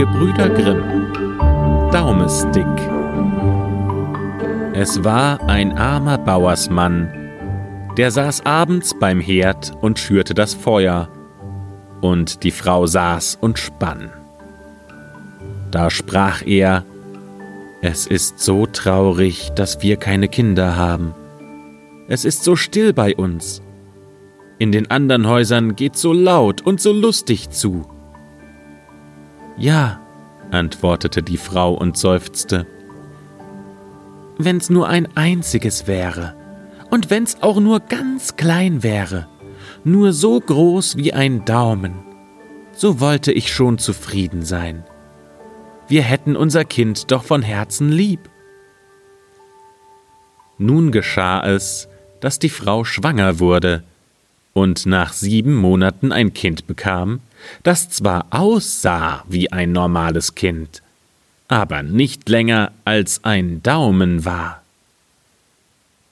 Gebrüder Grimm Daumestick Es war ein armer Bauersmann, der saß abends beim Herd und schürte das Feuer, und die Frau saß und spann. Da sprach er, es ist so traurig, dass wir keine Kinder haben. Es ist so still bei uns. In den anderen Häusern geht's so laut und so lustig zu. Ja, antwortete die Frau und seufzte. Wenn's nur ein einziges wäre, und wenn's auch nur ganz klein wäre, nur so groß wie ein Daumen, so wollte ich schon zufrieden sein. Wir hätten unser Kind doch von Herzen lieb. Nun geschah es, dass die Frau schwanger wurde und nach sieben Monaten ein Kind bekam, das zwar aussah wie ein normales Kind, aber nicht länger als ein Daumen war.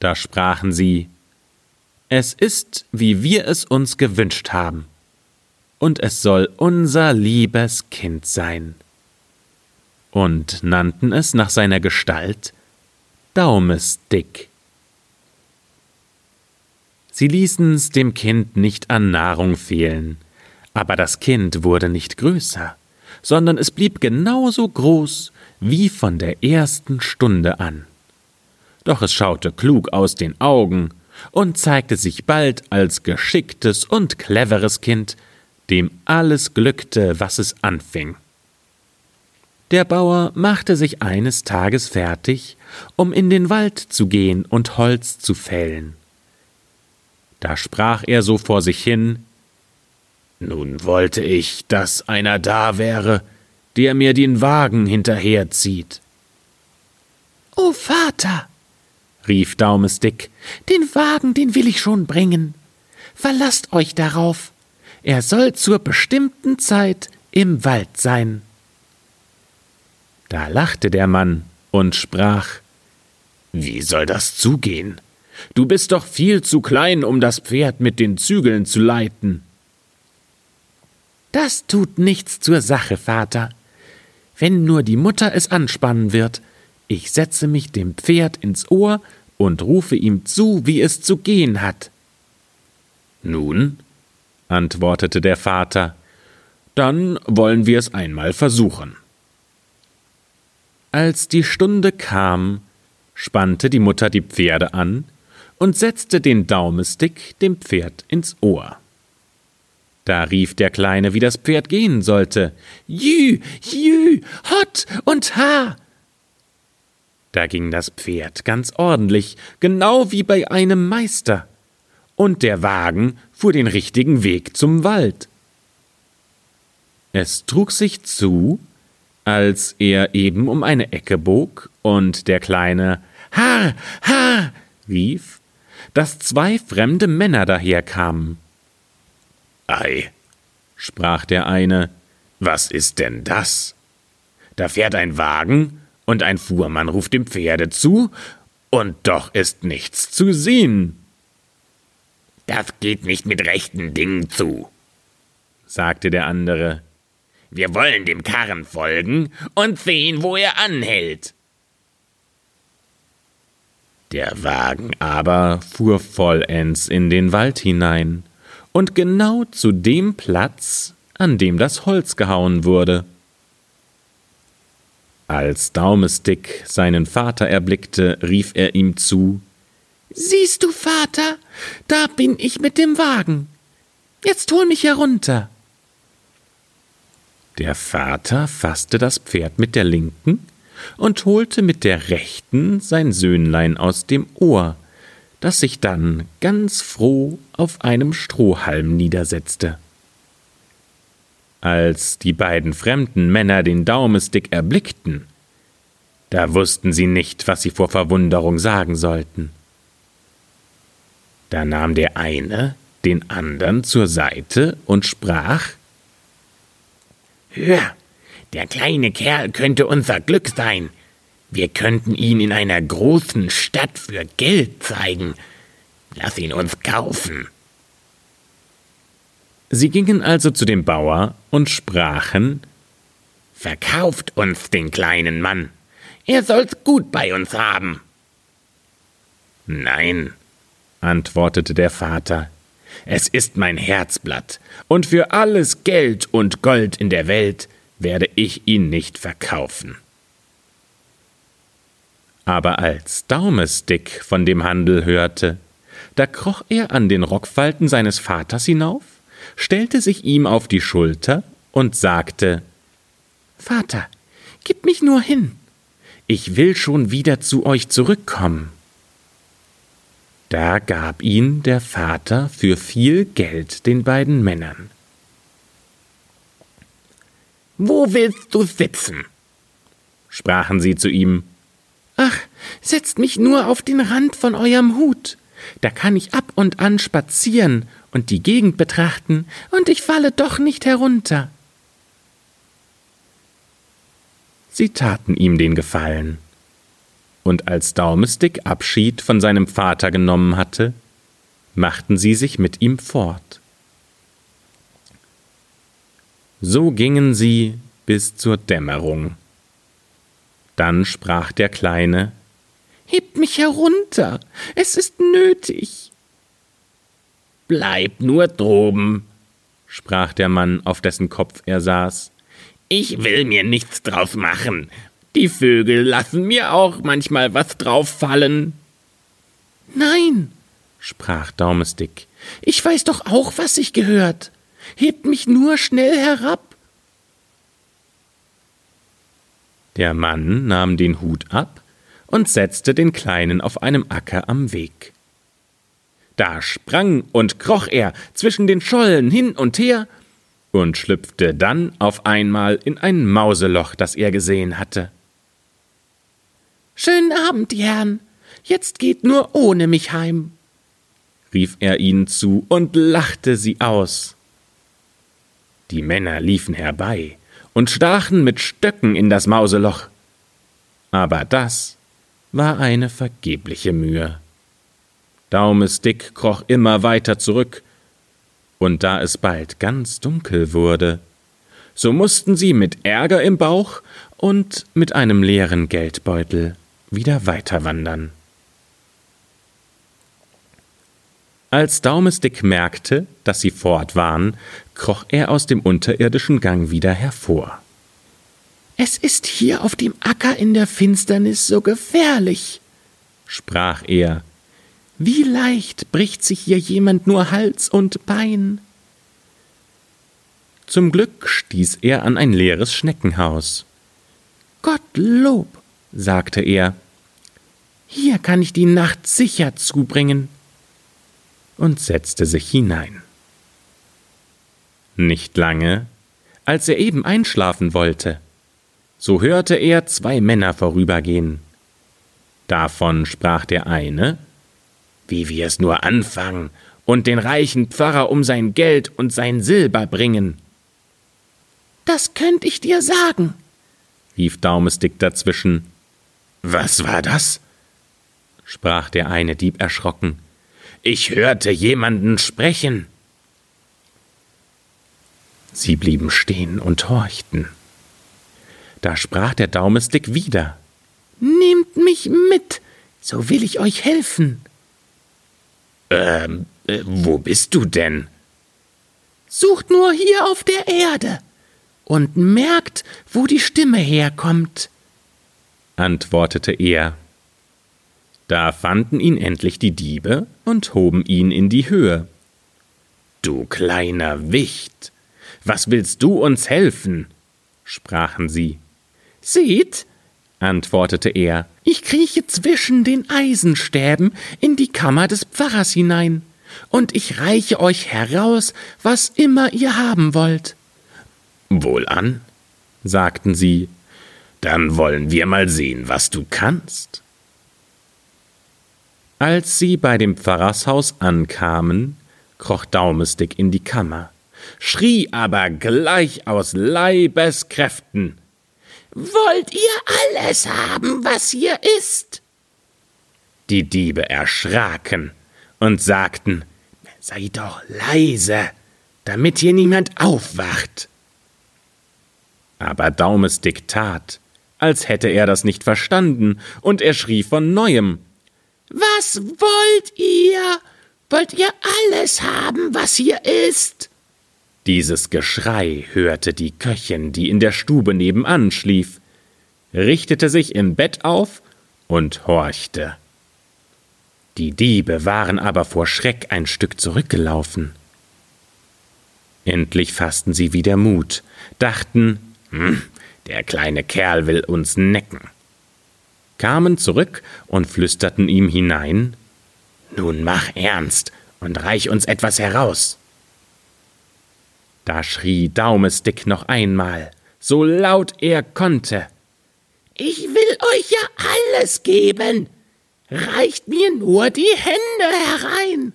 Da sprachen sie Es ist, wie wir es uns gewünscht haben, und es soll unser liebes Kind sein, und nannten es nach seiner Gestalt Daumesdick. Sie ließen's dem Kind nicht an Nahrung fehlen, aber das Kind wurde nicht größer, sondern es blieb genauso groß wie von der ersten Stunde an. Doch es schaute klug aus den Augen und zeigte sich bald als geschicktes und cleveres Kind, dem alles glückte, was es anfing. Der Bauer machte sich eines Tages fertig, um in den Wald zu gehen und Holz zu fällen. Da sprach er so vor sich hin nun wollte ich, dass einer da wäre, der mir den Wagen hinterherzieht. O Vater, rief Daumestick, den Wagen, den will ich schon bringen. Verlasst euch darauf. Er soll zur bestimmten Zeit im Wald sein. Da lachte der Mann und sprach Wie soll das zugehen? Du bist doch viel zu klein, um das Pferd mit den Zügeln zu leiten. Das tut nichts zur Sache, Vater. Wenn nur die Mutter es anspannen wird, ich setze mich dem Pferd ins Ohr und rufe ihm zu, wie es zu gehen hat. Nun, antwortete der Vater, dann wollen wir es einmal versuchen. Als die Stunde kam, spannte die Mutter die Pferde an und setzte den Daumestick dem Pferd ins Ohr. Da rief der Kleine, wie das Pferd gehen sollte. Jü, jü, hot und ha. Da ging das Pferd ganz ordentlich, genau wie bei einem Meister. Und der Wagen fuhr den richtigen Weg zum Wald. Es trug sich zu, als er eben um eine Ecke bog und der Kleine Ha, ha rief, dass zwei fremde Männer daherkamen. Ei, sprach der eine, was ist denn das? Da fährt ein Wagen, und ein Fuhrmann ruft dem Pferde zu, und doch ist nichts zu sehen. Das geht nicht mit rechten Dingen zu, sagte der andere. Wir wollen dem Karren folgen und sehen, wo er anhält. Der Wagen aber fuhr vollends in den Wald hinein, und genau zu dem Platz, an dem das Holz gehauen wurde. Als Daumestick seinen Vater erblickte, rief er ihm zu Siehst du, Vater, da bin ich mit dem Wagen. Jetzt hol mich herunter. Der Vater fasste das Pferd mit der linken und holte mit der rechten sein Söhnlein aus dem Ohr, das sich dann ganz froh auf einem Strohhalm niedersetzte. Als die beiden fremden Männer den Daumestick erblickten, da wussten sie nicht, was sie vor Verwunderung sagen sollten. Da nahm der eine den andern zur Seite und sprach Hör, der kleine Kerl könnte unser Glück sein. Wir könnten ihn in einer großen Stadt für Geld zeigen. Lass ihn uns kaufen. Sie gingen also zu dem Bauer und sprachen Verkauft uns den kleinen Mann. Er soll's gut bei uns haben. Nein, antwortete der Vater, es ist mein Herzblatt, und für alles Geld und Gold in der Welt werde ich ihn nicht verkaufen. Aber als Daumestick von dem Handel hörte, da kroch er an den Rockfalten seines Vaters hinauf, stellte sich ihm auf die Schulter und sagte Vater, gib mich nur hin, ich will schon wieder zu euch zurückkommen. Da gab ihn der Vater für viel Geld den beiden Männern. Wo willst du sitzen? sprachen sie zu ihm. Ach, setzt mich nur auf den Rand von eurem Hut. Da kann ich ab und an spazieren und die Gegend betrachten, und ich falle doch nicht herunter. Sie taten ihm den Gefallen und als Daumestick Abschied von seinem Vater genommen hatte, machten sie sich mit ihm fort. So gingen sie bis zur Dämmerung. Dann sprach der Kleine Hebt mich herunter, es ist nötig. Bleib nur droben, sprach der Mann, auf dessen Kopf er saß. Ich will mir nichts drauf machen, die Vögel lassen mir auch manchmal was drauffallen. Nein, sprach Daumestick, ich weiß doch auch, was sich gehört. Hebt mich nur schnell herab. Der Mann nahm den Hut ab und setzte den Kleinen auf einem Acker am Weg. Da sprang und kroch er zwischen den Schollen hin und her und schlüpfte dann auf einmal in ein Mauseloch, das er gesehen hatte. Schönen Abend, die Herren. Jetzt geht nur ohne mich heim, rief er ihnen zu und lachte sie aus. Die Männer liefen herbei und stachen mit Stöcken in das Mauseloch. Aber das war eine vergebliche Mühe. Daumestick kroch immer weiter zurück, und da es bald ganz dunkel wurde, so mussten sie mit Ärger im Bauch und mit einem leeren Geldbeutel wieder weiterwandern. Als Daumestick merkte, dass sie fort waren, kroch er aus dem unterirdischen Gang wieder hervor. Es ist hier auf dem Acker in der Finsternis so gefährlich, sprach er. Wie leicht bricht sich hier jemand nur Hals und Bein. Zum Glück stieß er an ein leeres Schneckenhaus. Gottlob, sagte er. Hier kann ich die Nacht sicher zubringen. Und setzte sich hinein. Nicht lange, als er eben einschlafen wollte, so hörte er zwei Männer vorübergehen. Davon sprach der eine Wie wir es nur anfangen und den reichen Pfarrer um sein Geld und sein Silber bringen. Das könnt ich dir sagen, rief Daumestick dazwischen. Was war das? sprach der eine Dieb erschrocken. Ich hörte jemanden sprechen. Sie blieben stehen und horchten. Da sprach der Daumestick wieder. Nehmt mich mit, so will ich euch helfen. Ähm, äh, wo bist du denn? Sucht nur hier auf der Erde und merkt, wo die Stimme herkommt, antwortete er. Da fanden ihn endlich die Diebe und hoben ihn in die Höhe. Du kleiner Wicht, was willst du uns helfen? sprachen sie. Seht, antwortete er, ich krieche zwischen den Eisenstäben in die Kammer des Pfarrers hinein, und ich reiche euch heraus, was immer ihr haben wollt. Wohlan, sagten sie, dann wollen wir mal sehen, was du kannst. Als sie bei dem Pfarrershaus ankamen, kroch Daumestick in die Kammer, schrie aber gleich aus Leibeskräften Wollt ihr alles haben, was hier ist? Die Diebe erschraken und sagten Sei doch leise, damit hier niemand aufwacht. Aber Daumestick tat, als hätte er das nicht verstanden, und er schrie von neuem Was wollt ihr? Wollt ihr alles haben, was hier ist? Dieses Geschrei hörte die Köchin, die in der Stube nebenan schlief, richtete sich im Bett auf und horchte. Die Diebe waren aber vor Schreck ein Stück zurückgelaufen. Endlich fassten sie wieder Mut, dachten, hm, der kleine Kerl will uns necken, kamen zurück und flüsterten ihm hinein Nun mach ernst und reich uns etwas heraus. Da schrie Daumestick noch einmal, so laut er konnte Ich will euch ja alles geben. Reicht mir nur die Hände herein.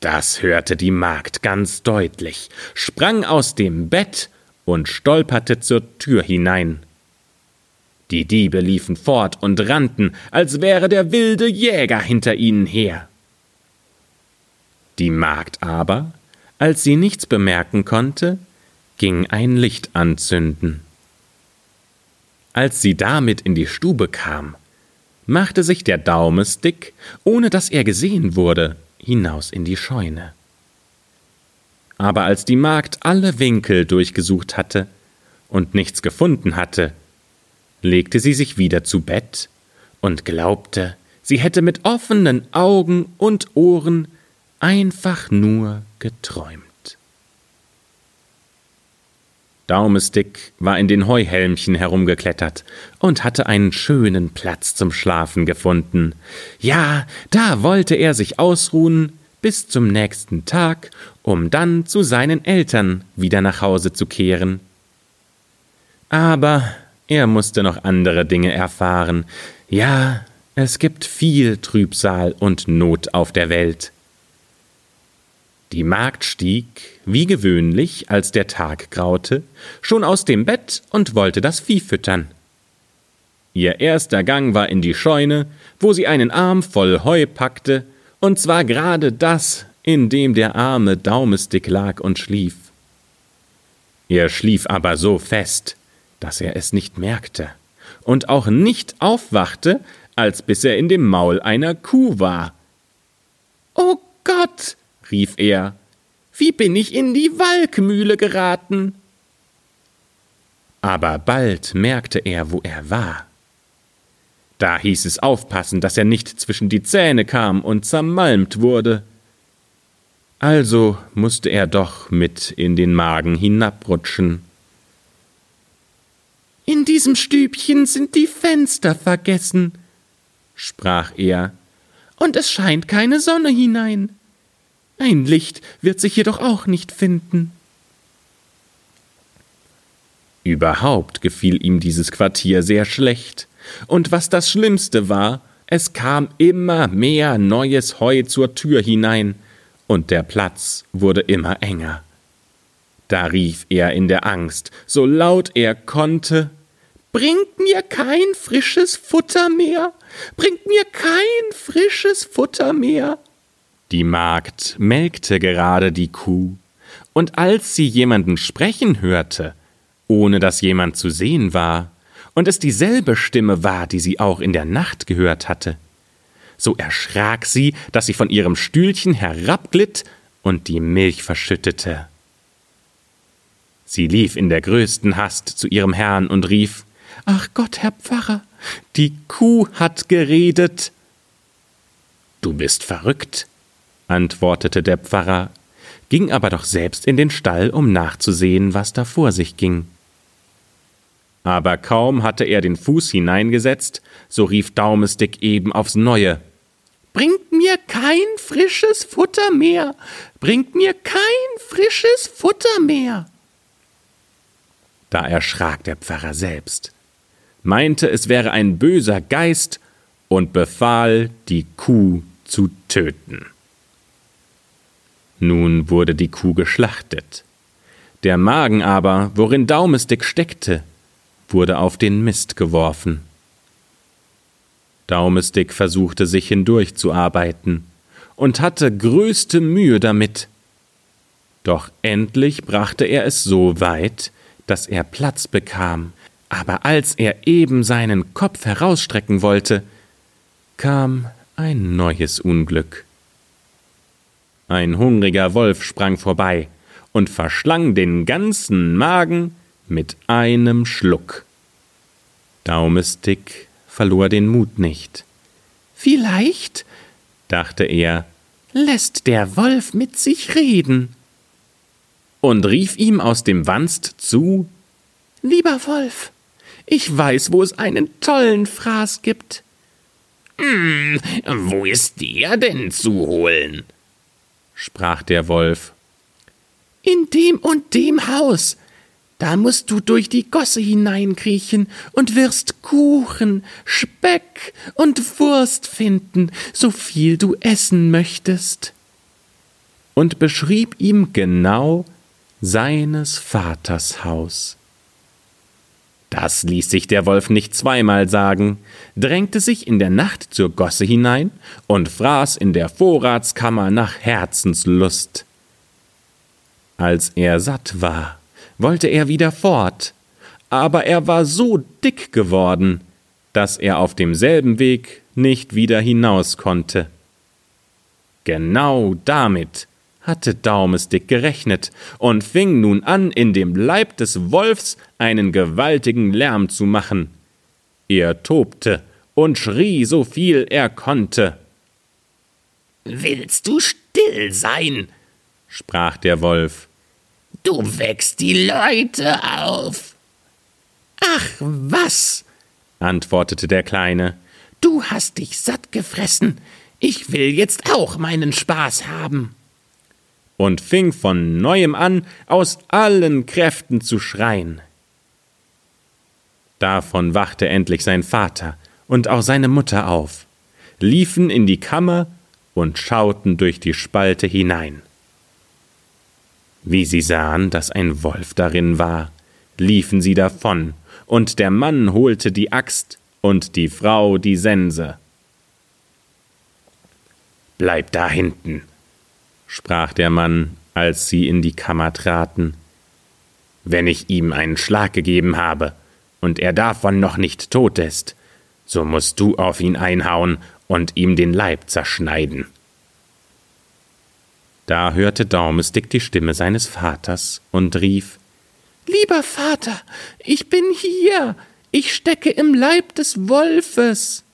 Das hörte die Magd ganz deutlich, sprang aus dem Bett und stolperte zur Tür hinein. Die Diebe liefen fort und rannten, als wäre der wilde Jäger hinter ihnen her. Die Magd aber, als sie nichts bemerken konnte, ging ein Licht anzünden. Als sie damit in die Stube kam, machte sich der Daumestick, ohne dass er gesehen wurde, hinaus in die Scheune. Aber als die Magd alle Winkel durchgesucht hatte und nichts gefunden hatte, legte sie sich wieder zu Bett und glaubte, sie hätte mit offenen Augen und Ohren einfach nur geträumt. Daumestick war in den Heuhelmchen herumgeklettert und hatte einen schönen Platz zum Schlafen gefunden. Ja, da wollte er sich ausruhen bis zum nächsten Tag, um dann zu seinen Eltern wieder nach Hause zu kehren. Aber er musste noch andere Dinge erfahren. Ja, es gibt viel Trübsal und Not auf der Welt. Die Magd stieg, wie gewöhnlich, als der Tag graute, schon aus dem Bett und wollte das Vieh füttern. Ihr erster Gang war in die Scheune, wo sie einen Arm voll Heu packte, und zwar gerade das, in dem der arme Daumestick lag und schlief. Er schlief aber so fest, dass er es nicht merkte und auch nicht aufwachte, als bis er in dem Maul einer Kuh war. Oh Gott, rief er, wie bin ich in die Walkmühle geraten? Aber bald merkte er, wo er war. Da hieß es aufpassen, dass er nicht zwischen die Zähne kam und zermalmt wurde. Also musste er doch mit in den Magen hinabrutschen. In diesem Stübchen sind die Fenster vergessen, sprach er, und es scheint keine Sonne hinein. Ein Licht wird sich jedoch auch nicht finden. Überhaupt gefiel ihm dieses Quartier sehr schlecht, und was das Schlimmste war, es kam immer mehr neues Heu zur Tür hinein, und der Platz wurde immer enger. Da rief er in der Angst, so laut er konnte Bringt mir kein frisches Futter mehr, bringt mir kein frisches Futter mehr. Die Magd melkte gerade die Kuh, und als sie jemanden sprechen hörte, ohne dass jemand zu sehen war, und es dieselbe Stimme war, die sie auch in der Nacht gehört hatte, so erschrak sie, dass sie von ihrem Stühlchen herabglitt und die Milch verschüttete. Sie lief in der größten Hast zu ihrem Herrn und rief Ach Gott, Herr Pfarrer, die Kuh hat geredet. Du bist verrückt, antwortete der Pfarrer, ging aber doch selbst in den Stall, um nachzusehen, was da vor sich ging. Aber kaum hatte er den Fuß hineingesetzt, so rief Daumestick eben aufs Neue Bringt mir kein frisches Futter mehr, bringt mir kein frisches Futter mehr. Da erschrak der Pfarrer selbst, meinte, es wäre ein böser Geist und befahl, die Kuh zu töten. Nun wurde die Kuh geschlachtet. Der Magen aber, worin Daumestick steckte, wurde auf den Mist geworfen. Daumestick versuchte sich hindurchzuarbeiten und hatte größte Mühe damit. Doch endlich brachte er es so weit, dass er Platz bekam, aber als er eben seinen Kopf herausstrecken wollte, kam ein neues Unglück. Ein hungriger Wolf sprang vorbei und verschlang den ganzen Magen mit einem Schluck. Daumestick verlor den Mut nicht. Vielleicht, dachte er, lässt der Wolf mit sich reden. Und rief ihm aus dem Wanst zu Lieber Wolf, ich weiß, wo es einen tollen Fraß gibt. Hm, wo ist der denn zu holen? sprach der Wolf. In dem und dem Haus. Da musst du durch die Gosse hineinkriechen und wirst Kuchen, Speck und Wurst finden, so viel du essen möchtest. Und beschrieb ihm genau seines Vaters Haus. Das ließ sich der Wolf nicht zweimal sagen, drängte sich in der Nacht zur Gosse hinein und fraß in der Vorratskammer nach Herzenslust. Als er satt war, wollte er wieder fort, aber er war so dick geworden, dass er auf demselben Weg nicht wieder hinaus konnte. Genau damit hatte Daumesdick gerechnet und fing nun an, in dem Leib des Wolfs einen gewaltigen Lärm zu machen. Er tobte und schrie so viel er konnte. Willst du still sein? sprach der Wolf. Du wächst die Leute auf. Ach was, antwortete der Kleine, du hast dich satt gefressen. Ich will jetzt auch meinen Spaß haben und fing von neuem an, aus allen Kräften zu schreien. Davon wachte endlich sein Vater und auch seine Mutter auf, liefen in die Kammer und schauten durch die Spalte hinein. Wie sie sahen, dass ein Wolf darin war, liefen sie davon, und der Mann holte die Axt und die Frau die Sense. Bleib da hinten, sprach der Mann, als sie in die Kammer traten. Wenn ich ihm einen Schlag gegeben habe und er davon noch nicht tot ist, so musst du auf ihn einhauen und ihm den Leib zerschneiden. Da hörte Daumestick die Stimme seines Vaters und rief Lieber Vater, ich bin hier, ich stecke im Leib des Wolfes.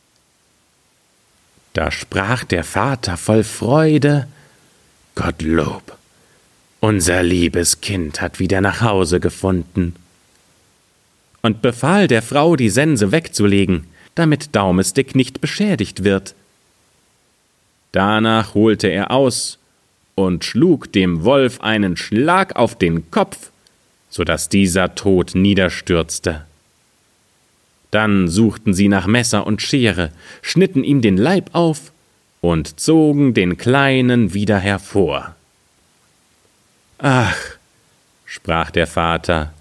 Da sprach der Vater voll Freude Gottlob, unser liebes Kind hat wieder nach Hause gefunden. Und befahl der Frau, die Sense wegzulegen, damit Daumestick nicht beschädigt wird. Danach holte er aus und schlug dem Wolf einen Schlag auf den Kopf, so dass dieser tot niederstürzte. Dann suchten sie nach Messer und Schere, schnitten ihm den Leib auf und zogen den Kleinen wieder hervor. Ach, sprach der Vater,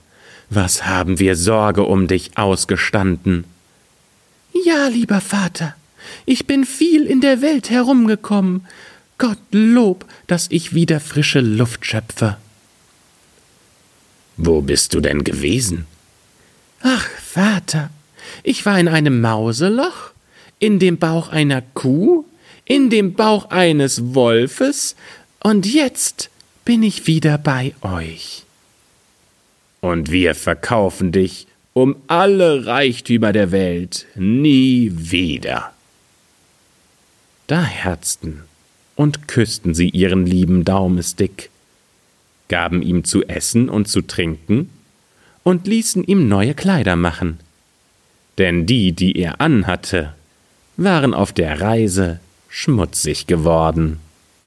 was haben wir Sorge um dich ausgestanden? Ja, lieber Vater, ich bin viel in der Welt herumgekommen. Gottlob, dass ich wieder frische Luft schöpfe. Wo bist du denn gewesen? Ach, Vater, ich war in einem Mauseloch, in dem Bauch einer Kuh, in dem Bauch eines Wolfes, und jetzt bin ich wieder bei euch. Und wir verkaufen dich um alle Reichtümer der Welt nie wieder. Da herzten und küssten sie ihren lieben Daumestick, gaben ihm zu essen und zu trinken und ließen ihm neue Kleider machen, denn die, die er anhatte, waren auf der Reise schmutzig geworden.